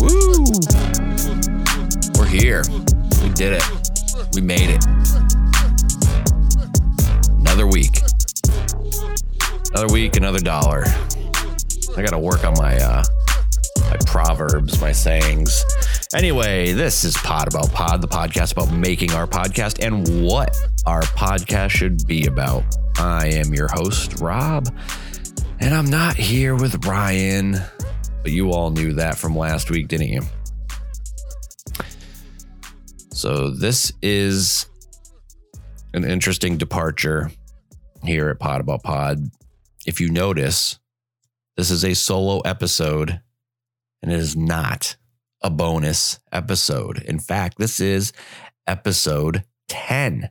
Woo! We're here. We did it. We made it. Week, another dollar. I gotta work on my uh my proverbs, my sayings. Anyway, this is Pod About Pod, the podcast about making our podcast and what our podcast should be about. I am your host, Robb, and I'm not here with Ryan, but you all knew that from last week, didn't you? So, this is an interesting departure here at Pod About Pod. If you notice, this is a solo episode and it is not a bonus episode. In fact, this is episode 10.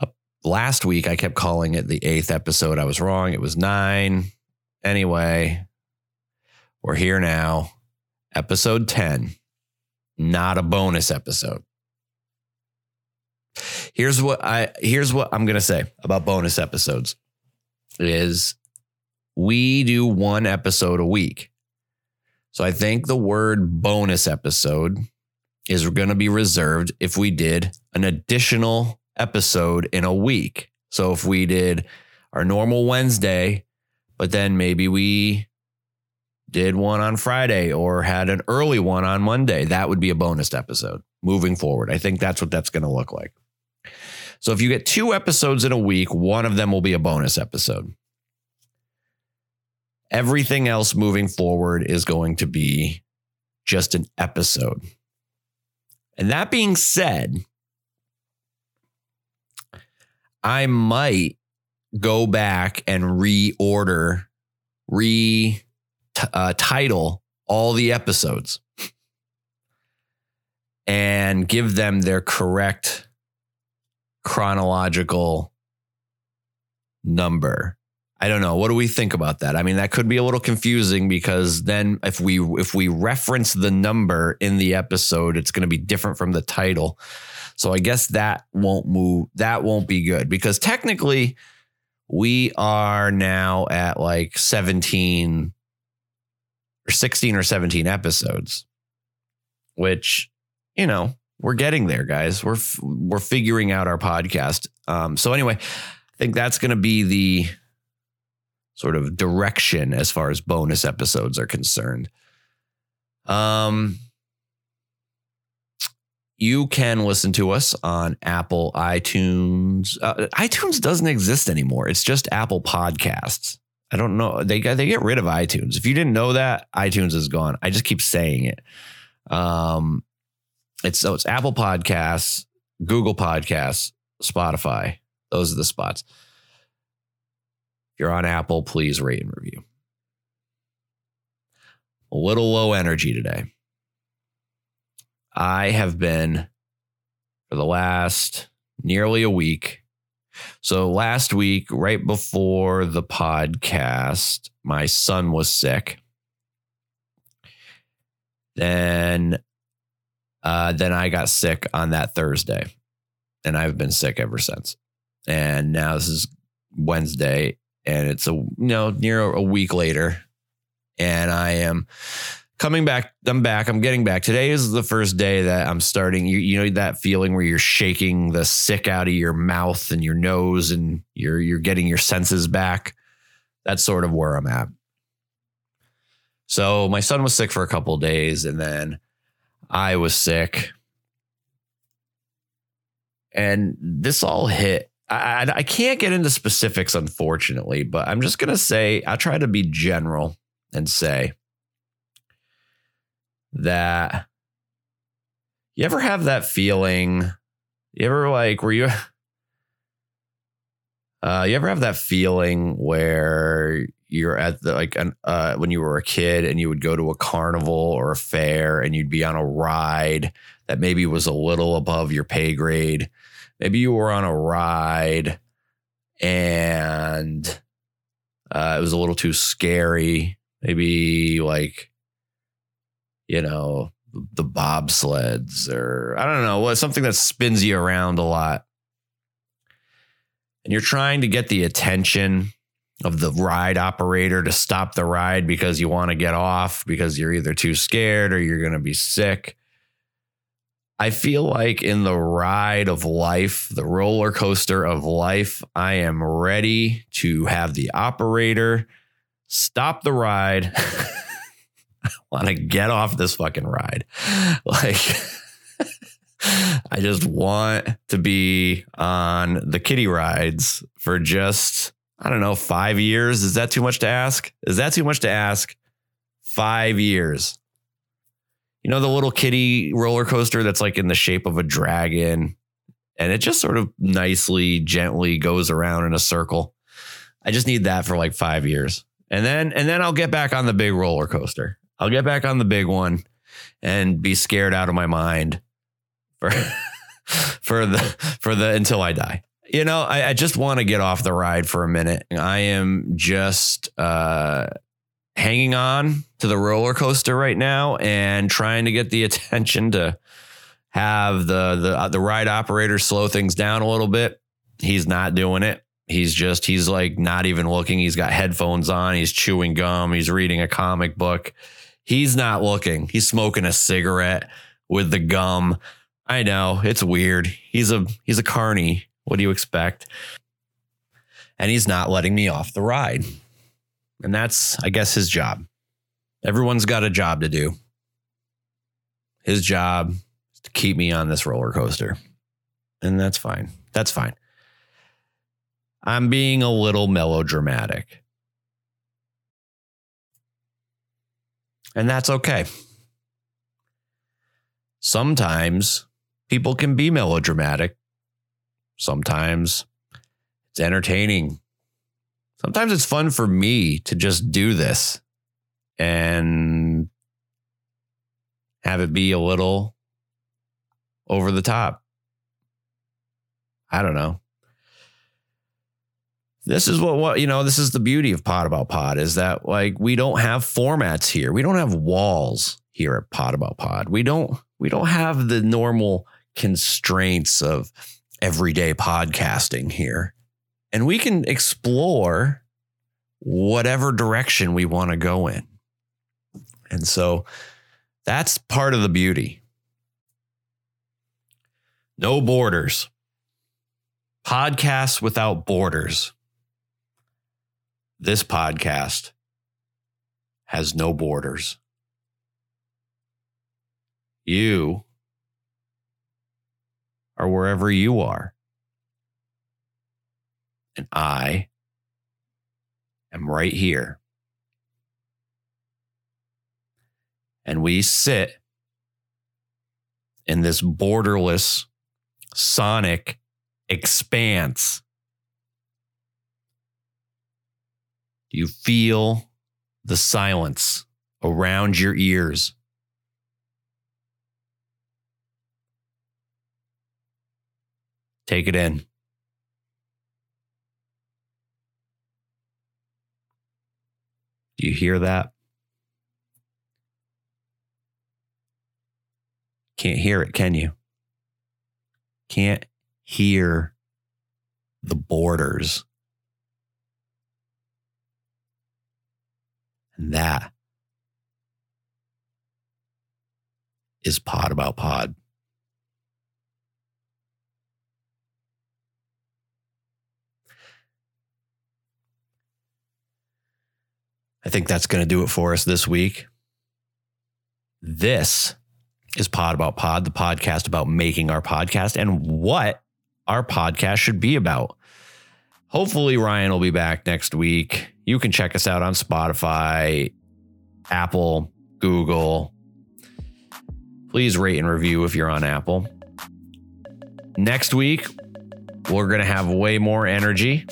Uh, last week, I kept calling it the eighth episode. I was wrong. It was nine. Anyway, we're here now. Episode 10, not a bonus episode. Here's what I here's what I'm gonna say about bonus episodes is we do one episode a week. So I think the word bonus episode is going to be reserved if we did an additional episode in a week. So if we did our normal Wednesday, but then maybe we did one on Friday or had an early one on Monday, that would be a bonus episode moving forward. I think that's what that's going to look like. So if you get two episodes in a week, one of them will be a bonus episode. Everything else moving forward is going to be just an episode. And that being said, I might go back and reorder, re uh, title all the episodes and give them their correct chronological number. I don't know. What do we think about that? I mean, that could be a little confusing because then if we if we reference the number in the episode, it's going to be different from the title. So I guess that won't move. That won't be good because technically we are now at like 17 or 16 or 17 episodes, which, you know, we're getting there, guys. We're we're figuring out our podcast. Um, so anyway, I think that's going to be the sort of direction as far as bonus episodes are concerned. Um, you can listen to us on Apple iTunes. Uh, iTunes doesn't exist anymore. It's just Apple Podcasts. I don't know. They got they get rid of iTunes. If you didn't know that, iTunes is gone. I just keep saying it. Um, it's so it's Apple Podcasts, Google Podcasts, Spotify. Those are the spots. If you're on Apple, please rate and review. A little low energy today. I have been for the last nearly a week. So last week, right before the podcast, my son was sick. Then uh, then I got sick on that Thursday, and I've been sick ever since. And now this is Wednesday, and it's a you know near a week later, and I am coming back. I'm back. I'm getting back. Today is the first day that I'm starting. You, you know that feeling where you're shaking the sick out of your mouth and your nose, and you're you're getting your senses back. That's sort of where I'm at. So my son was sick for a couple days, and then I was sick. And this all hit. I, I, I can't get into specifics, unfortunately, but I'm just going to say I'll try to be general and say that you ever have that feeling? You ever like, were you, uh, you ever have that feeling where you're at the like an, uh, when you were a kid and you would go to a carnival or a fair and you'd be on a ride that maybe was a little above your pay grade. Maybe you were on a ride and Uh, it was a little too scary. Maybe like, you know, the bobsleds or I don't know, something that spins you around a lot. And you're trying to get the attention of the ride operator to stop the ride because you want to get off because you're either too scared or you're going to be sick. I feel like in the ride of life, the roller coaster of life, I am ready to have the operator stop the ride. I want to get off this fucking ride. Like, I just want to be on the kiddie rides for just, I don't know, five years. Is that too much to ask? Is that too much to ask? Five years. You know, the little kiddie roller coaster that's like in the shape of a dragon and it just sort of nicely, gently goes around in a circle. I just need that for like five years. And then, and then I'll get back on the big roller coaster. I'll get back on the big one and be scared out of my mind for for the for the until I die. You know, I, I just want to get off the ride for a minute. I am just uh, hanging on to the roller coaster right now and trying to get the attention to have the the uh, the ride operator slow things down a little bit. He's not doing it. He's just he's like not even looking. He's got headphones on. He's chewing gum. He's reading a comic book. He's not looking. He's smoking a cigarette with the gum. I know it's weird. He's a he's a carny. What do you expect? And he's not letting me off the ride. And that's I guess his job. Everyone's got a job to do. His job is to keep me on this roller coaster. And that's fine. That's fine. I'm being a little melodramatic. And that's okay. Sometimes people can be melodramatic. Sometimes it's entertaining. Sometimes it's fun for me to just do this and have it be a little over the top. I don't know this is what, what you know this is the beauty of pod about pod is that like we don't have formats here we don't have walls here at pod about pod we don't we don't have the normal constraints of everyday podcasting here. And we can explore whatever direction we want to go in. And so that's part of the beauty. No borders. Podcasts without borders. This podcast has no borders. You are wherever you are. And I am right here. And we sit in this borderless sonic expanse Do you feel the silence around your ears? Take it in. Do you hear that? Can't hear it, can you? Can't hear the borders And that is Pod About Pod. I think that's going to do it for us this week. This is Pod About Pod, the podcast about making our podcast and what our podcast should be about. Hopefully, Ryan will be back next week. You can check us out on Spotify, Apple, Google. Please rate and review if you're on Apple. Next week, we're going to have way more energy.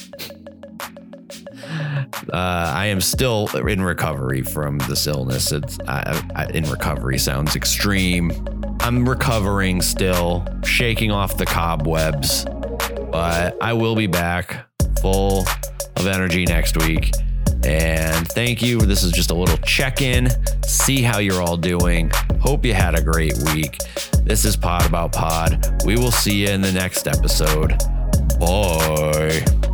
Uh, I am still in recovery from this illness. It's I, I, in recovery sounds extreme. I'm recovering still, shaking off the cobwebs, but I will be back full of energy next week. And thank you. This is just a little check in, see how you're all doing. Hope you had a great week. This is Pod About Pod. We will see you in the next episode. Bye.